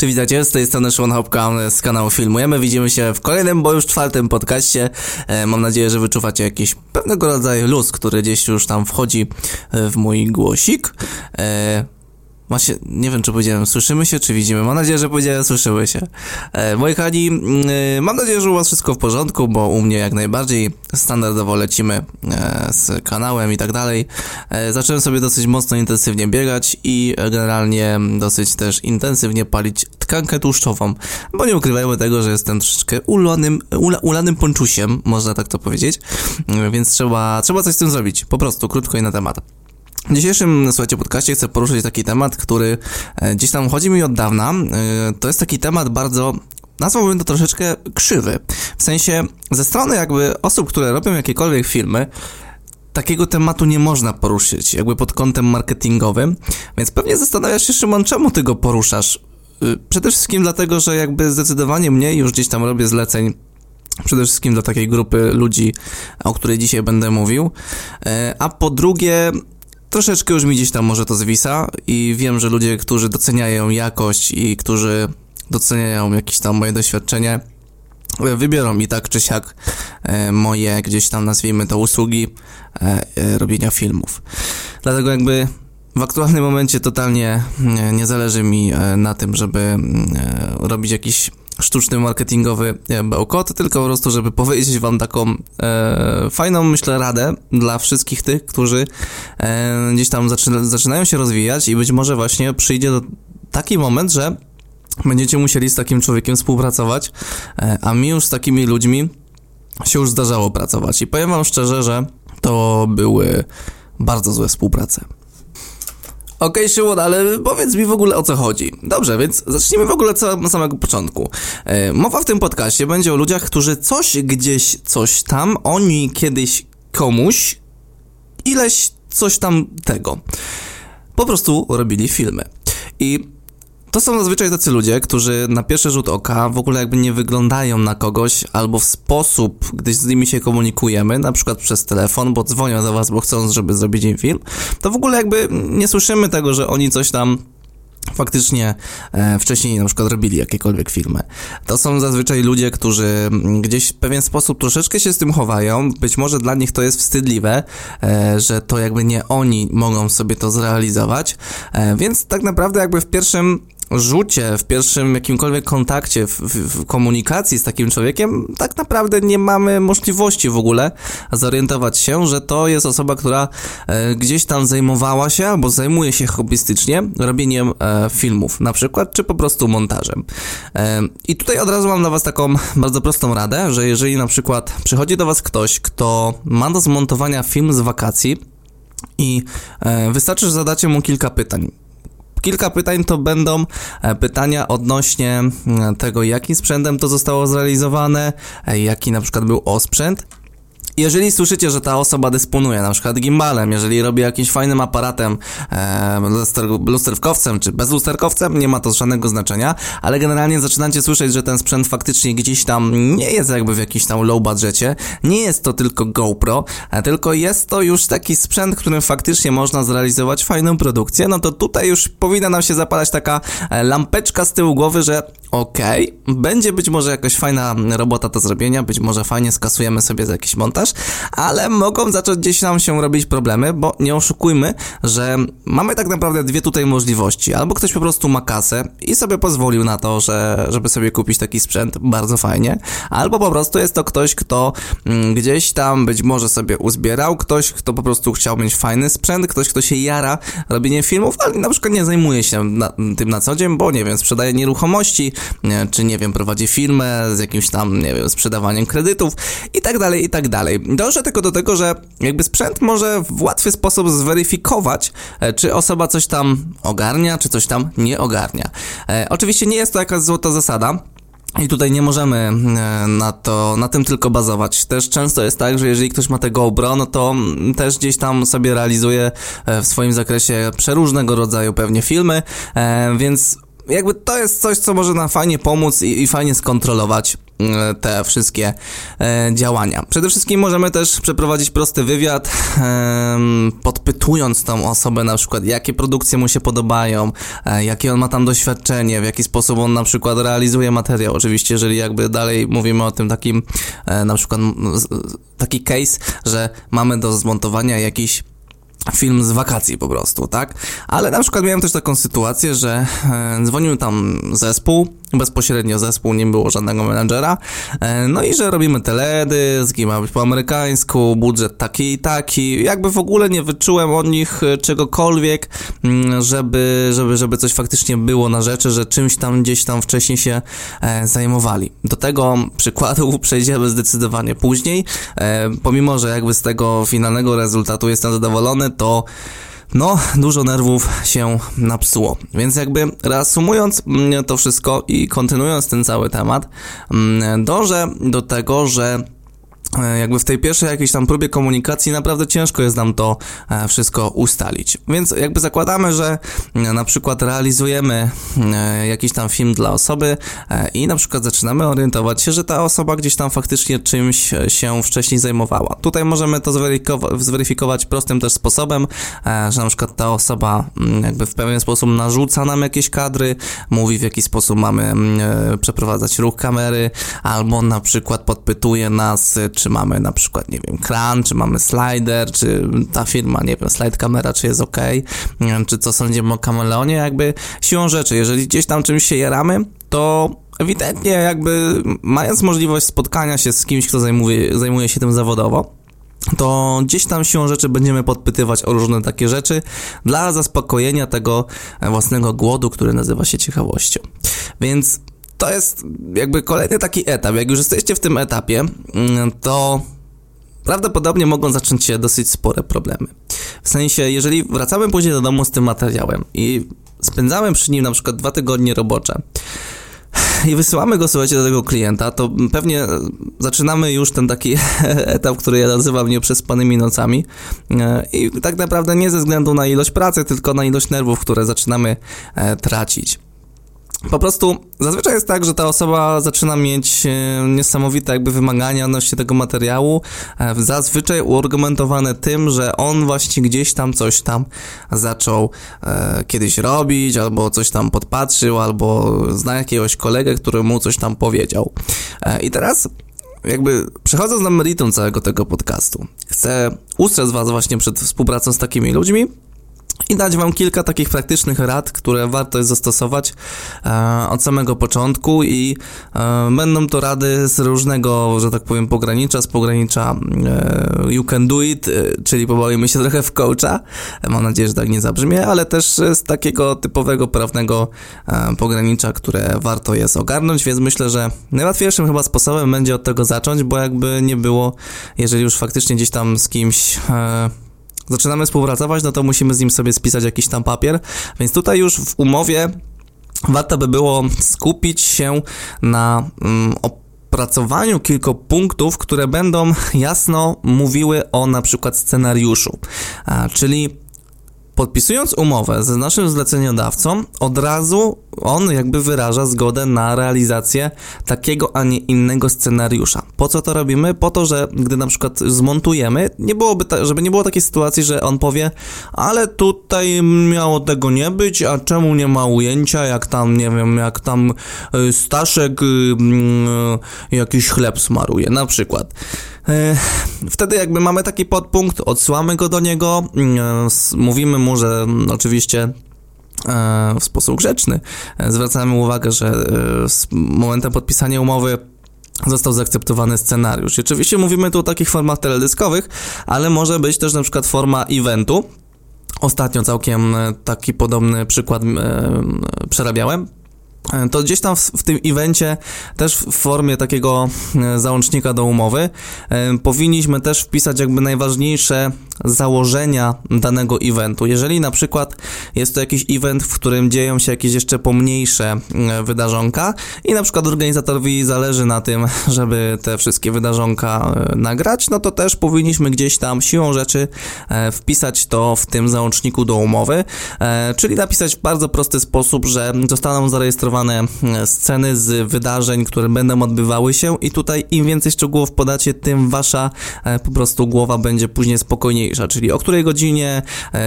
Czy witajcie? Z tej strony Szymon Hopka z kanału Filmujemy. Widzimy się w kolejnym, bo już czwartym podcaście. E, mam nadzieję, że wyczuwacie jakiś pewnego rodzaju luz, który gdzieś już tam wchodzi e, w mój głosik. E, Właśnie, nie wiem, czy powiedziałem, słyszymy się, czy widzimy. Mam nadzieję, że powiedziałem, słyszymy się. E, moi kochani, e, mam nadzieję, że u was wszystko w porządku, bo u mnie jak najbardziej standardowo lecimy e, z kanałem i tak dalej. E, zacząłem sobie dosyć mocno intensywnie biegać i generalnie dosyć też intensywnie palić tkankę tłuszczową, bo nie ukrywajmy tego, że jestem troszeczkę ulonym, ula, ulanym ponczusiem, można tak to powiedzieć, e, więc trzeba, trzeba coś z tym zrobić, po prostu, krótko i na temat. W dzisiejszym, słuchajcie, podcaście chcę poruszyć taki temat, który e, gdzieś tam chodzi mi od dawna. E, to jest taki temat bardzo nazwałbym to troszeczkę krzywy. W sensie, ze strony jakby osób, które robią jakiekolwiek filmy, takiego tematu nie można poruszyć, jakby pod kątem marketingowym, więc pewnie zastanawiasz się, Szymon, czemu ty go poruszasz? E, przede wszystkim dlatego, że jakby zdecydowanie mniej już gdzieś tam robię zleceń Przede wszystkim dla takiej grupy ludzi, o której dzisiaj będę mówił. A po drugie, troszeczkę już mi gdzieś tam może to zwisa i wiem, że ludzie, którzy doceniają jakość i którzy doceniają jakieś tam moje doświadczenie, wybiorą i tak czy siak e, moje gdzieś tam nazwijmy to usługi e, e, robienia filmów. Dlatego jakby w aktualnym momencie totalnie nie zależy mi na tym, żeby robić jakiś sztuczny marketingowy bełkot, tylko po prostu, żeby powiedzieć wam taką e, fajną, myślę, radę dla wszystkich tych, którzy e, gdzieś tam zaczyna, zaczynają się rozwijać i być może właśnie przyjdzie do taki moment, że będziecie musieli z takim człowiekiem współpracować, e, a mi już z takimi ludźmi się już zdarzało pracować i powiem wam szczerze, że to były bardzo złe współprace. Okej, okay, Szymon, ale powiedz mi w ogóle o co chodzi. Dobrze, więc zacznijmy w ogóle na samego początku. E, mowa w tym podcaście będzie o ludziach, którzy coś gdzieś, coś tam, oni kiedyś komuś, ileś coś tam tego. Po prostu robili filmy. I to są zazwyczaj tacy ludzie, którzy na pierwszy rzut oka w ogóle jakby nie wyglądają na kogoś, albo w sposób, gdy z nimi się komunikujemy, na przykład przez telefon, bo dzwonią do was, bo chcą, żeby zrobić im film, to w ogóle jakby nie słyszymy tego, że oni coś tam faktycznie e, wcześniej na przykład robili jakiekolwiek filmy. To są zazwyczaj ludzie, którzy gdzieś w pewien sposób troszeczkę się z tym chowają. Być może dla nich to jest wstydliwe, e, że to jakby nie oni mogą sobie to zrealizować. E, więc tak naprawdę jakby w pierwszym rzucie, w pierwszym jakimkolwiek kontakcie, w, w, komunikacji z takim człowiekiem, tak naprawdę nie mamy możliwości w ogóle zorientować się, że to jest osoba, która e, gdzieś tam zajmowała się albo zajmuje się hobbystycznie robieniem e, filmów, na przykład, czy po prostu montażem. E, I tutaj od razu mam dla Was taką bardzo prostą radę, że jeżeli na przykład przychodzi do Was ktoś, kto ma do zmontowania film z wakacji, i wystarczy, że zadacie mu kilka pytań. Kilka pytań to będą e, pytania odnośnie tego, jakim sprzętem to zostało zrealizowane, e, jaki na przykład był osprzęt jeżeli słyszycie, że ta osoba dysponuje na przykład gimbalem, jeżeli robi jakimś fajnym aparatem, e, luster, lusterkowcem czy bezlusterkowcem, nie ma to żadnego znaczenia, ale generalnie zaczynacie słyszeć, że ten sprzęt faktycznie gdzieś tam nie jest jakby w jakimś tam low budżecie, nie jest to tylko GoPro, e, tylko jest to już taki sprzęt, którym faktycznie można zrealizować fajną produkcję, no to tutaj już powinna nam się zapalać taka e, lampeczka z tyłu głowy, że okej, okay, będzie być może jakaś fajna robota do zrobienia, być może fajnie skasujemy sobie za jakiś montaż, ale mogą zacząć gdzieś nam się robić problemy, bo nie oszukujmy, że mamy tak naprawdę dwie tutaj możliwości. Albo ktoś po prostu ma kasę i sobie pozwolił na to, że, żeby sobie kupić taki sprzęt, bardzo fajnie, albo po prostu jest to ktoś, kto mm, gdzieś tam być może sobie uzbierał, ktoś, kto po prostu chciał mieć fajny sprzęt, ktoś, kto się jara robieniem filmów, ale na przykład nie zajmuje się na, tym na co dzień, bo nie wiem, sprzedaje nieruchomości, nie, czy nie wiem, prowadzi firmę z jakimś tam, nie wiem, sprzedawaniem kredytów i tak dalej, i tak dalej. Dążę tylko do tego, że jakby sprzęt może w łatwy sposób zweryfikować, e, czy osoba coś tam ogarnia, czy coś tam nie ogarnia. E, oczywiście nie jest to jakaś złota zasada, i tutaj nie możemy e, na to, na tym tylko bazować. Też często jest tak, że jeżeli ktoś ma te GoPro, no to też gdzieś tam sobie realizuje w swoim zakresie przeróżnego rodzaju pewnie filmy, więc jakby to jest coś, co może nam fajnie pomóc i, i fajnie skontrolować e, te wszystkie e, działania. Przede wszystkim możemy też przeprowadzić prosty wywiad, podpytując tą osobę na przykład, jakie produkcje mu się podobają, jakie on ma tam doświadczenie, w jaki sposób on na przykład realizuje materiał. Oczywiście, jeżeli jakby dalej mówimy o tym takim, na przykład taki case, że mamy do zmontowania jakiś film z wakacji po prostu, tak? Ale na przykład miałem też taką sytuację, że e, dzwonił tam zespół, bezpośrednio zespół, nie było żadnego menedżera, e, no i że robimy teledysk i ma być po amerykańsku, budżet taki i taki, jakby w ogóle nie wyczułem od nich e, czegokolwiek, mm, żeby, żeby, żeby coś faktycznie było na rzeczy, że czymś tam gdzieś tam wcześniej się zajmowali. Do tego przykładu przejdziemy zdecydowanie później, pomimo, że jakby z tego finalnego rezultatu jestem zadowolony, to no, dużo nerwów się napsuło. Więc jakby reasumując mm, to wszystko i kontynuując ten cały temat, mm, dążę do tego, że jakby w tej pierwszej jakiejś tam próbie komunikacji naprawdę ciężko jest nam to e, wszystko ustalić. Więc jakby zakładamy, że e, na przykład realizujemy jakiś tam film dla osoby i na przykład zaczynamy orientować się, że ta osoba gdzieś tam faktycznie czymś się wcześniej zajmowała. Tutaj możemy to zweryfikować prostym też sposobem, że na przykład ta osoba mm, jakby w pewien sposób narzuca nam jakieś kadry, mówi w jaki sposób mamy mm, przeprowadzać ruch kamery, albo na przykład podpytuje nas, czy mamy na przykład, nie wiem, kran, czy mamy slider, czy ta firma, nie wiem, slide kamera, czy jest ok, czy co sądzimy o kameleonie, jakby siłą rzeczy, jeżeli gdzieś tam czymś się jaramy, to ewidentnie jakby mając możliwość spotkania się z kimś, kto zajmuje, zajmuje się tym zawodowo, to gdzieś tam siłą rzeczy będziemy podpytywać o różne takie rzeczy dla zaspokojenia tego własnego głodu, który nazywa się ciekawością. Więc to jest jakby kolejny taki etap. Jak już jesteście w tym etapie, mm, to prawdopodobnie mogą zacząć się dosyć spore problemy. W sensie, jeżeli wracamy później do domu z tym materiałem i spędzamy przy nim na przykład dwa tygodnie robocze, i wysyłamy go, słuchajcie, do tego klienta, to pewnie zaczynamy już ten taki etap, który ja nazywam nieprzespanymi nocami e, i tak naprawdę nie ze względu na ilość pracy, tylko na ilość nerwów, które zaczynamy e, tracić. Po prostu zazwyczaj jest tak, że ta osoba zaczyna mieć e, niesamowite jakby wymagania odnośnie tego materiału, e, zazwyczaj uargumentowane tym, że on właśnie gdzieś tam coś tam zaczął e, kiedyś robić, albo coś tam podpatrzył, albo zna jakiegoś kolegę, który mu coś tam powiedział. I teraz jakby przechodząc na meritum całego tego podcastu, chcę ustrzec was właśnie przed współpracą z takimi ludźmi, i dać Wam kilka takich praktycznych rad, które warto jest zastosować e, od samego początku i e, będą to rady z różnego, że tak powiem, pogranicza, z pogranicza e, you can do it, e, czyli pobawimy się trochę w coacha, mam nadzieję, że tak nie zabrzmie, ale też z takiego typowego prawnego e, pogranicza, które warto jest ogarnąć, więc myślę, że najłatwiejszym chyba sposobem będzie od tego zacząć, bo jakby nie było, jeżeli już faktycznie gdzieś tam z kimś e, zaczynamy współpracować, no to musimy z nim sobie spisać jakiś tam papier, więc tutaj już w umowie warto by było skupić się na mm, opracowaniu kilku punktów, które będą jasno mówiły o na przykład scenariuszu, a, czyli Podpisując umowę z naszym zleceniodawcą, od razu on jakby wyraża zgodę na realizację takiego, a nie innego scenariusza. Po co to robimy? Po to, że gdy na przykład zmontujemy, nie byłoby ta, żeby nie było takiej sytuacji, że on powie, ale tutaj miało tego nie być, a czemu nie ma ujęcia, jak tam, nie wiem, jak tam y, Staszek yy, jakiś chleb smaruje, na przykład. E, wtedy jakby mamy taki podpunkt, odsyłamy go do niego, e, mówimy mu, że mm, oczywiście e, w sposób grzeczny zwracamy uwagę, że z momentem podpisania umowy został zaakceptowany scenariusz. I oczywiście mówimy tu o takich formach teledyskowych, ale może być też na przykład forma eventu. Ostatnio całkiem taki podobny przykład przerabiałem to gdzieś tam w, w, tym evencie, też w formie takiego e, załącznika do umowy, e, powinniśmy też wpisać jakby najważniejsze założenia danego eventu. Jeżeli na przykład jest to jakiś event, w którym dzieją się jakieś jeszcze pomniejsze e, wydarzonka i na przykład organizatorowi zależy na tym, żeby te wszystkie wydarzonka nagrać, no to też powinniśmy gdzieś tam siłą rzeczy wpisać to w tym załączniku do umowy, czyli napisać w bardzo prosty sposób, że zostaną zarejestrowane wyrysowane sceny z wydarzeń, które będą odbywały się i tutaj im więcej szczegółów podacie, tym wasza po prostu głowa będzie później spokojniejsza, czyli o której godzinie,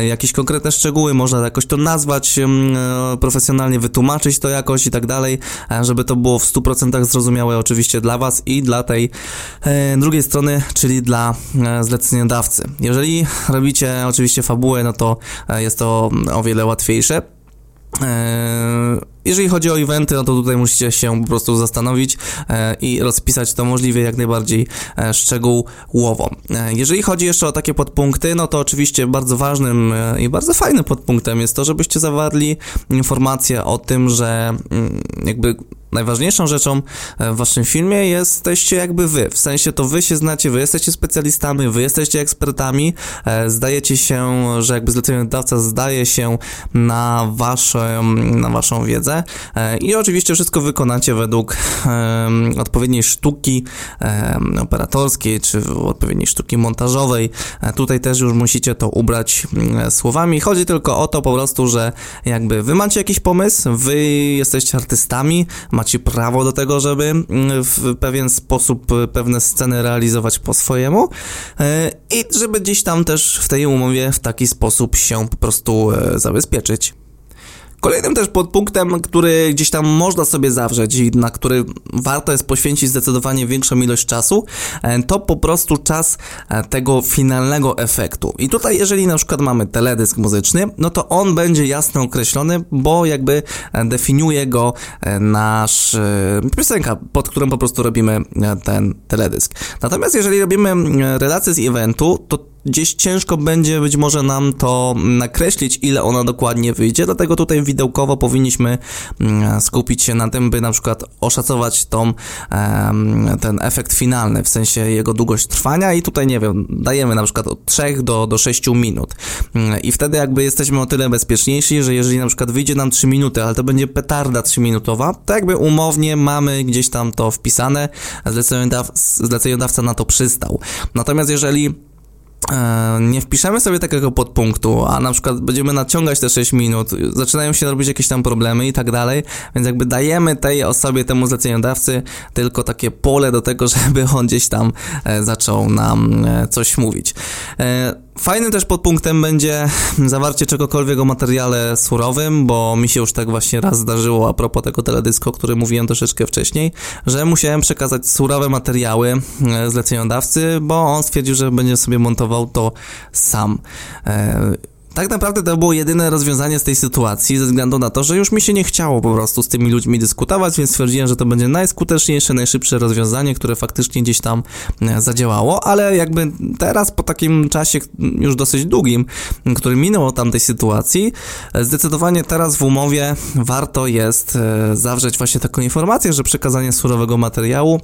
jakieś konkretne szczegóły, można jakoś to nazwać profesjonalnie, wytłumaczyć to jakoś i tak dalej, żeby to było w 100% zrozumiałe oczywiście dla was i dla tej drugiej strony, czyli dla zleceniodawcy. Jeżeli robicie oczywiście fabułę, no to jest to o wiele łatwiejsze. E, jeżeli chodzi o eventy, no to tutaj musicie się po prostu zastanowić e, i rozpisać to możliwie jak najbardziej e, szczegółowo. Jeżeli chodzi jeszcze o takie podpunkty, no to oczywiście bardzo ważnym i bardzo fajnym podpunktem jest to, żebyście zawarli informację o tym, że mm, jakby najważniejszą rzeczą w waszym filmie jesteście jakby wy. W sensie to wy się znacie, wy jesteście specjalistami, wy jesteście ekspertami, zdajecie się, że jakby zleceniodawca zdaje się na wasze na waszą wiedzę e, i oczywiście wszystko wykonacie według odpowiedniej sztuki operatorskiej czy odpowiedniej sztuki montażowej. E, tutaj też już musicie to ubrać mm, słowami. Chodzi tylko o to po prostu, że jakby wy macie jakiś pomysł, wy jesteście artystami, macie prawo do tego, żeby mm, w pewien sposób pewne sceny realizować po swojemu e, i żeby gdzieś tam też w tej umowie w taki sposób się po prostu zabezpieczyć. Kolejnym też podpunktem, który gdzieś tam można sobie zawrzeć i na który warto jest poświęcić zdecydowanie większą ilość czasu, e, to po prostu czas e, tego finalnego efektu. I tutaj, jeżeli na przykład mamy teledysk muzyczny, no to on będzie jasno określony, bo jakby e, definiuje go nasz piosenka, pod którą po prostu robimy ten teledysk. Natomiast jeżeli robimy relację z eventu, to gdzieś ciężko będzie być może nam to nakreślić, ile ona dokładnie wyjdzie, dlatego tutaj widełkowo powinniśmy mm, skupić się na tym, by na przykład oszacować tą, ten efekt finalny, w sensie jego długość trwania i tutaj, nie wiem, dajemy na przykład od 3 do, do 6 minut mm, i wtedy jakby jesteśmy o tyle bezpieczniejsi, że jeżeli na przykład wyjdzie nam 3 minuty, ale to będzie petarda 3-minutowa, to jakby umownie mamy gdzieś tam to wpisane, zleceniodawca na to przystał. Natomiast jeżeli nie wpiszemy sobie takiego podpunktu, a na przykład będziemy naciągać te 6 minut, zaczynają się robić jakieś tam problemy i tak dalej, więc jakby dajemy tej osobie, temu zleceniodawcy tylko takie pole do tego, żeby on gdzieś tam e, zaczął nam e, coś mówić. Fajnym też podpunktem będzie zawarcie czegokolwiek o materiale surowym, bo mi się już tak właśnie raz zdarzyło a propos tego teledysku, o którym mówiłem troszeczkę wcześniej, że musiałem przekazać surowe materiały zleceniodawcy, bo on stwierdził, że będzie sobie montował to sam. Tak naprawdę to było jedyne rozwiązanie z tej sytuacji, ze względu na to, że już mi się nie chciało po prostu z tymi ludźmi dyskutować, więc stwierdziłem, że to będzie najskuteczniejsze, najszybsze rozwiązanie, które faktycznie gdzieś tam e, zadziałało, ale jakby teraz po takim czasie już dosyć długim, który minął od tamtej sytuacji, e, zdecydowanie teraz w umowie warto jest e, zawrzeć właśnie taką informację, że przekazanie surowego materiału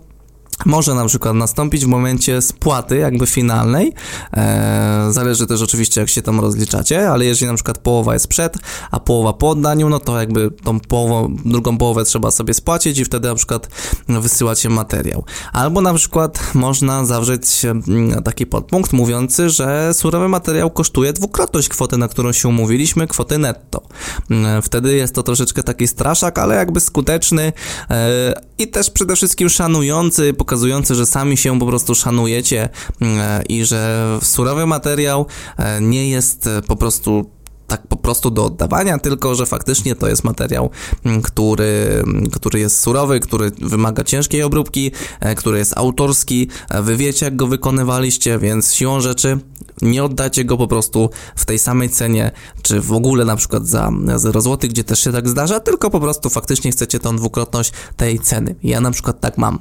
może na przykład nastąpić w momencie spłaty jakby finalnej. E, zależy też oczywiście jak się tam rozliczacie, ale jeżeli na przykład połowa jest przed, a połowa po oddaniu, no to jakby tą połową, drugą połowę trzeba sobie spłacić i wtedy na przykład wysyłacie materiał. Albo na przykład można zawrzeć mm, taki podpunkt mówiący, że surowy materiał kosztuje dwukrotność kwoty, na którą się umówiliśmy, kwoty netto. Mm, wtedy jest to troszeczkę taki straszak, ale jakby skuteczny e, i też przede wszystkim szanujący, pokazujący, że sami się po prostu szanujecie mm, i że surowy materiał e, nie jest e, po prostu tak po prostu do oddawania, tylko że faktycznie to jest materiał, mm, który, mm, który jest surowy, który wymaga ciężkiej obróbki, e, który jest autorski, wy wiecie jak go wykonywaliście, więc siłą rzeczy nie oddacie go po prostu w tej samej cenie, czy w ogóle na przykład za 0 zł, gdzie też się tak zdarza, tylko po prostu faktycznie chcecie tą dwukrotność tej ceny. Ja na przykład tak mam.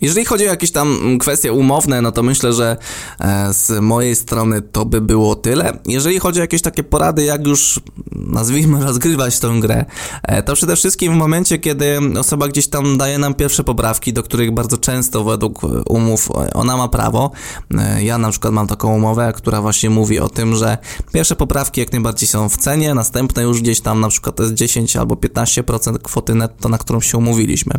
Jeżeli chodzi o jakieś tam kwestie umowne, no to myślę, że e, z mojej strony to by było tyle. Jeżeli chodzi o jakieś takie porady, jak już nazwijmy rozgrywać tę grę, e, to przede wszystkim w momencie, kiedy osoba gdzieś tam daje nam pierwsze poprawki, do których bardzo często według umów ona ma prawo. E, ja na przykład mam taką umowę, która właśnie mówi o tym, że pierwsze poprawki jak najbardziej są w cenie, następne już gdzieś tam na przykład to jest 10 albo 15% kwoty netto, na którą się umówiliśmy.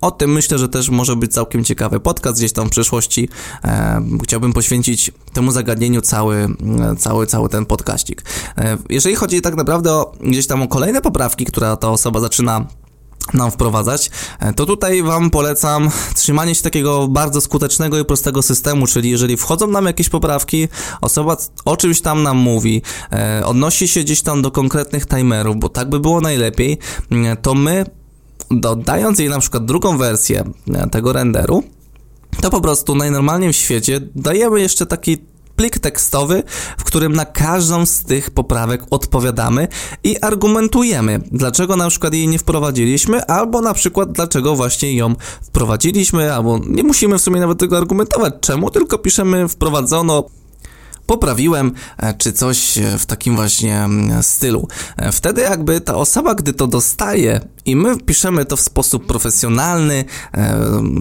O tym myślę, że też może może być całkiem ciekawy podcast gdzieś tam w przyszłości. E, chciałbym poświęcić temu zagadnieniu cały, e, cały, cały ten podcaścik. E, jeżeli chodzi tak naprawdę o, gdzieś tam o kolejne poprawki, która ta osoba zaczyna nam wprowadzać, e, to tutaj Wam polecam trzymanie się takiego bardzo skutecznego i prostego systemu, czyli jeżeli wchodzą nam jakieś poprawki, osoba o czymś tam nam mówi, e, odnosi się gdzieś tam do konkretnych timerów, bo tak by było najlepiej, to my dodając jej na przykład drugą wersję e, tego renderu, to po prostu najnormalniej w świecie dajemy jeszcze taki plik tekstowy, w którym na każdą z tych poprawek odpowiadamy i argumentujemy, dlaczego na przykład jej nie wprowadziliśmy, albo na przykład dlaczego właśnie ją wprowadziliśmy, albo nie musimy w sumie nawet tego argumentować, czemu, tylko piszemy wprowadzono poprawiłem, e, czy coś e, w takim właśnie mm, stylu. E, wtedy jakby ta osoba, gdy to dostaje i my piszemy to w sposób profesjonalny,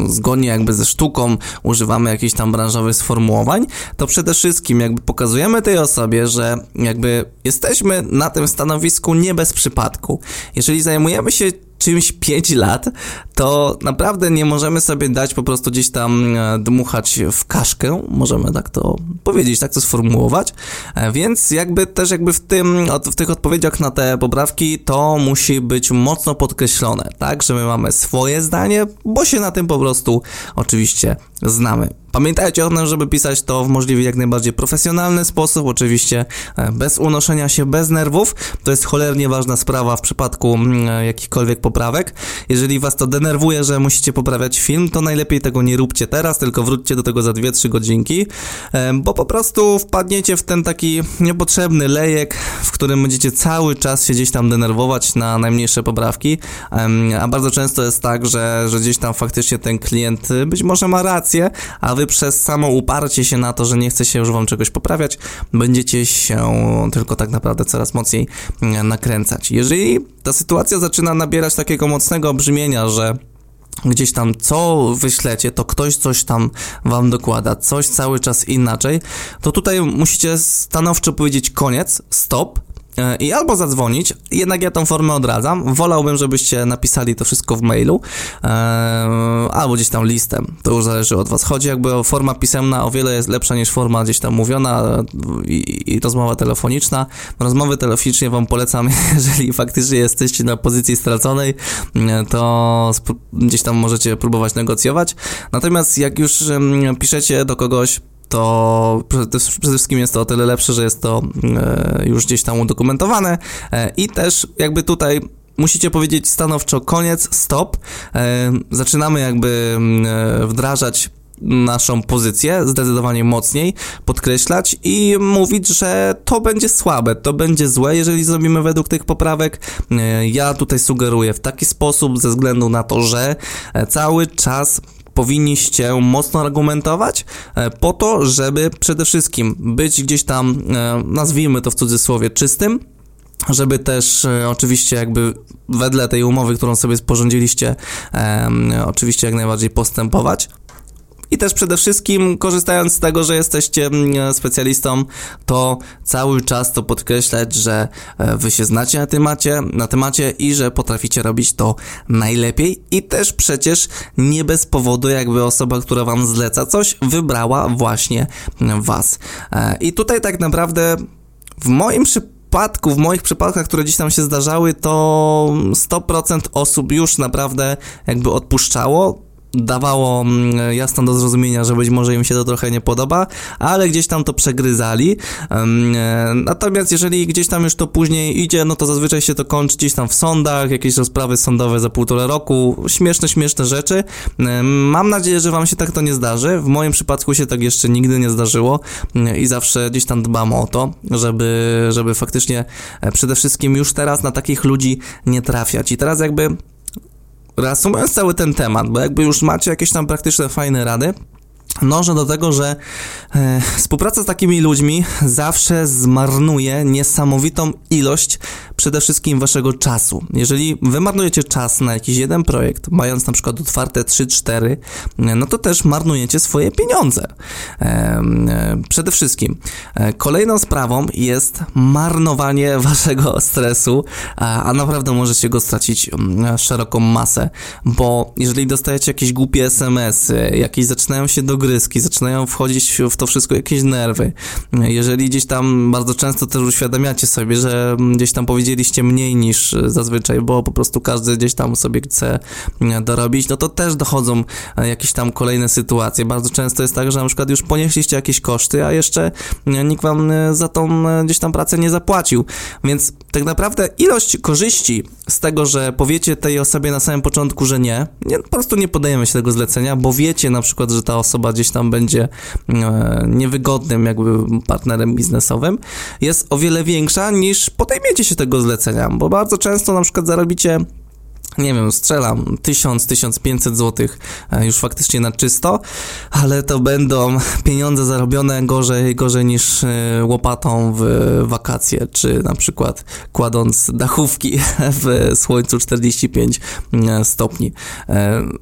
zgodnie jakby ze sztuką, używamy jakichś tam branżowych sformułowań, to przede wszystkim jakby pokazujemy tej osobie, że jakby jesteśmy na tym stanowisku nie bez przypadku. Jeżeli zajmujemy się czymś 5 lat, to naprawdę nie możemy sobie dać po prostu gdzieś tam e, dmuchać w kaszkę, możemy tak to powiedzieć, tak to sformułować, e, więc jakby też jakby w tym, w tych odpowiedziach na te poprawki to musi być mocno podkreślone, tak, że my mamy swoje zdanie, bo się na tym po prostu oczywiście znamy. Pamiętajcie o tym, żeby pisać to w możliwie jak najbardziej profesjonalny sposób, oczywiście e, bez unoszenia się, bez nerwów. To jest cholernie ważna sprawa w przypadku mm, e, jakichkolwiek poprawek. Jeżeli was to denerwuje, że musicie poprawiać film, to najlepiej tego nie róbcie teraz, tylko wróćcie do tego za 2-3 godzinki, e, bo po prostu wpadniecie w ten taki niepotrzebny lejek, w którym będziecie cały czas się gdzieś tam denerwować na najmniejsze poprawki, a bardzo często jest tak, że, że gdzieś tam faktycznie ten klient być może ma rację, a wy przez samo uparcie się na to, że nie chce się już wam czegoś poprawiać, będziecie się tylko tak naprawdę coraz mocniej mm, nakręcać. Jeżeli ta sytuacja zaczyna nabierać takiego mocnego brzmienia, że gdzieś tam co wyślecie, to ktoś coś tam wam dokłada, coś cały czas inaczej, to tutaj musicie stanowczo powiedzieć koniec, stop, E, i albo zadzwonić, jednak ja tą formę odradzam, wolałbym, żebyście napisali to wszystko w mailu, e, albo gdzieś tam listem, to już zależy od was. Chodzi jakby o forma pisemna, o wiele jest lepsza niż forma gdzieś tam mówiona e, i, i rozmowa telefoniczna. Rozmowy telefonicznie wam polecam, jeżeli faktycznie jesteście na pozycji straconej, to gdzieś tam możecie próbować negocjować. Natomiast jak już piszecie do kogoś, to przede wszystkim jest to o tyle lepsze, że jest to e, już gdzieś tam udokumentowane e, i też jakby tutaj musicie powiedzieć stanowczo koniec, stop. E, zaczynamy jakby wdrażać naszą pozycję zdecydowanie mocniej, podkreślać i mówić, że to będzie słabe, to będzie złe, jeżeli zrobimy według tych poprawek. Ja tutaj sugeruję w taki sposób, ze względu na to, że cały czas powinniście mocno argumentować e, po to, żeby przede wszystkim być gdzieś tam, e, nazwijmy to w cudzysłowie, czystym, żeby też e, oczywiście jakby wedle tej umowy, którą sobie sporządziliście, oczywiście jak najbardziej postępować. I też przede wszystkim korzystając z tego, że jesteście mm, specjalistą, to cały czas to podkreślać, że e, wy się znacie na temacie, na temacie i że potraficie robić to najlepiej i też przecież nie bez powodu jakby osoba, która wam zleca coś, wybrała właśnie was. E, I tutaj tak naprawdę w moim przypadku, w moich przypadkach, które dziś tam się zdarzały, to 100% osób już naprawdę jakby odpuszczało dawało mm, jasno do zrozumienia, że być może im się to trochę nie podoba, ale gdzieś tam to przegryzali. E, natomiast jeżeli gdzieś tam już to później idzie, no to zazwyczaj się to kończy gdzieś tam w sądach, jakieś rozprawy sądowe za półtora roku, śmieszne, śmieszne rzeczy. Mam nadzieję, że wam się tak to nie zdarzy. W moim przypadku się tak jeszcze nigdy nie zdarzyło i zawsze gdzieś tam dbam o to, żeby, żeby faktycznie e, przede wszystkim już teraz na takich ludzi nie trafiać. I teraz jakby reasumując cały ten temat, bo jakby już macie jakieś tam praktyczne, fajne rady, Dążę do tego, że e, współpraca z takimi ludźmi zawsze zmarnuje niesamowitą ilość przede wszystkim waszego czasu. Jeżeli wy marnujecie czas na jakiś jeden projekt, mając na przykład otwarte 3-4, no to też marnujecie swoje pieniądze. E, e, przede wszystkim. E, kolejną sprawą jest marnowanie waszego stresu, a, a naprawdę możecie go stracić mm, szeroką masę, bo jeżeli dostajecie jakieś głupie SMS-y, jakieś zaczynają się do ogryski, zaczynają wchodzić w to wszystko jakieś nerwy. Jeżeli gdzieś tam bardzo często też uświadamiacie sobie, że gdzieś tam powiedzieliście mniej niż zazwyczaj, bo po prostu każdy gdzieś tam sobie chce dorobić, no to też dochodzą jakieś tam kolejne sytuacje. Bardzo często jest tak, że na przykład już ponieśliście jakieś koszty, a jeszcze nikt wam za tą gdzieś tam pracę nie zapłacił. Więc tak naprawdę ilość korzyści z tego, że powiecie tej osobie na samym początku, że nie, nie po prostu nie podejmemy się tego zlecenia, bo wiecie na przykład, że ta osoba gdzieś tam będzie e, niewygodnym jakby partnerem biznesowym, jest o wiele większa niż podejmiecie się tego zlecenia, bo bardzo często na przykład zarobicie nie wiem, strzelam 1000-1500 zł e, już faktycznie na czysto, ale to będą pieniądze zarobione gorzej, gorzej niż e, łopatą w wakacje, czy na przykład kładąc dachówki w słońcu 45 e, stopni.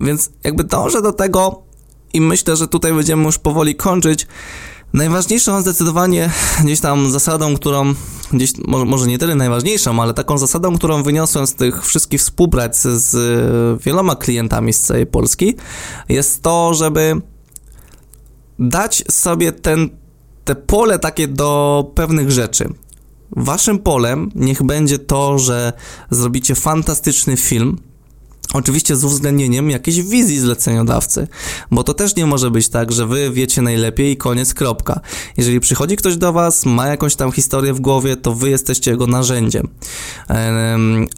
Więc jakby dążę do tego i myślę, że tutaj będziemy już powoli kończyć. Najważniejszą zdecydowanie gdzieś tam zasadą, którą gdzieś, może, może nie tyle najważniejszą, ale taką zasadą, którą wyniosłem z tych wszystkich współprac z wieloma klientami z całej Polski, jest to, żeby dać sobie ten, te pole takie do pewnych rzeczy. Waszym polem niech będzie to, że zrobicie fantastyczny film, Oczywiście z uwzględnieniem jakiejś wizji zleceniodawcy, bo to też nie może być tak, że wy wiecie najlepiej i koniec, kropka. Jeżeli przychodzi ktoś do was, ma jakąś tam historię w głowie, to wy jesteście jego narzędziem.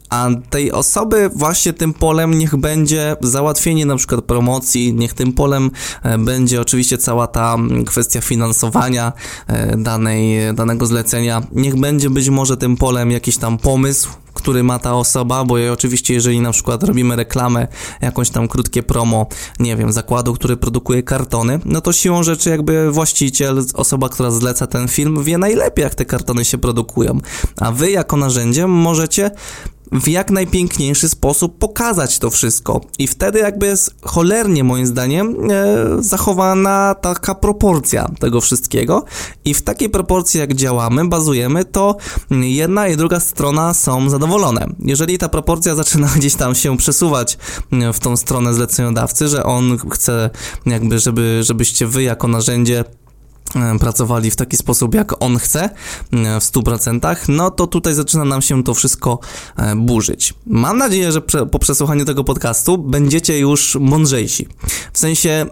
A tej osoby właśnie tym polem niech będzie załatwienie na przykład promocji, niech tym polem e, będzie oczywiście cała ta kwestia finansowania e, danej, danego zlecenia, niech będzie być może tym polem jakiś tam pomysł, który ma ta osoba, bo oczywiście jeżeli na przykład robimy reklamę, jakąś tam krótkie promo, nie wiem, zakładu, który produkuje kartony, no to siłą rzeczy jakby właściciel, osoba, która zleca ten film, wie najlepiej, jak te kartony się produkują, a wy jako narzędzie możecie w jak najpiękniejszy sposób pokazać to wszystko. I wtedy jakby jest cholernie moim zdaniem e, zachowana taka proporcja tego wszystkiego i w takiej proporcji jak działamy, bazujemy, to jedna i druga strona są zadowolone. Jeżeli ta proporcja zaczyna gdzieś tam się przesuwać e, w tą stronę zleceniodawcy, że on chce jakby, żeby, żebyście wy jako narzędzie pracowali w taki sposób, jak on chce, e, w 100%, no to tutaj zaczyna nam się to wszystko e, burzyć. Mam nadzieję, że po przesłuchaniu tego podcastu będziecie już mądrzejsi. W sensie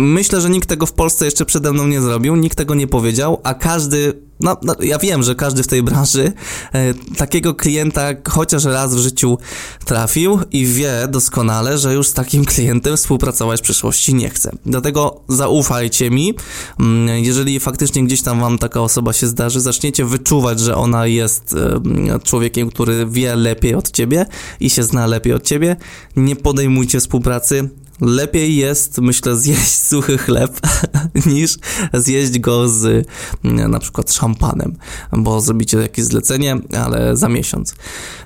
Myślę, że nikt tego w Polsce jeszcze przede mną nie zrobił, nikt tego nie powiedział, a każdy, no, no ja wiem, że każdy w tej branży e, takiego klienta chociaż raz w życiu trafił i wie doskonale, że już z takim klientem współpracować w przyszłości nie chce. Dlatego zaufajcie mi, mm, jeżeli faktycznie gdzieś tam wam taka osoba się zdarzy, zaczniecie wyczuwać, że ona jest e, człowiekiem, który wie lepiej od ciebie i się zna lepiej od ciebie, nie podejmujcie współpracy, lepiej jest, myślę, zjeść suchy chleb, niż zjeść go z na przykład szampanem, bo zrobicie jakieś zlecenie, ale za miesiąc.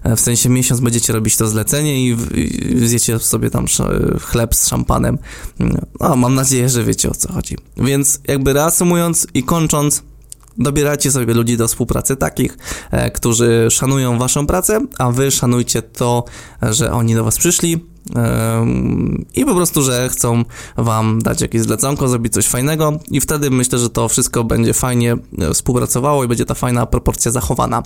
W sensie miesiąc będziecie robić to zlecenie i zjecie sobie tam chleb z szampanem. No, mam nadzieję, że wiecie o co chodzi. Więc jakby reasumując i kończąc, Dobieracie sobie ludzi do współpracy takich, e, którzy szanują waszą pracę, a wy szanujcie to, że oni do was przyszli, i po prostu, że chcą wam dać jakieś zleconko, zrobić coś fajnego i wtedy myślę, że to wszystko będzie fajnie e, współpracowało i będzie ta fajna proporcja zachowana.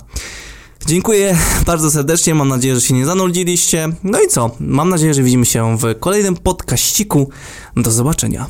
Dziękuję bardzo serdecznie, mam nadzieję, że się nie zanudziliście. No i co? Mam nadzieję, że widzimy się w kolejnym podkaściku. Do zobaczenia.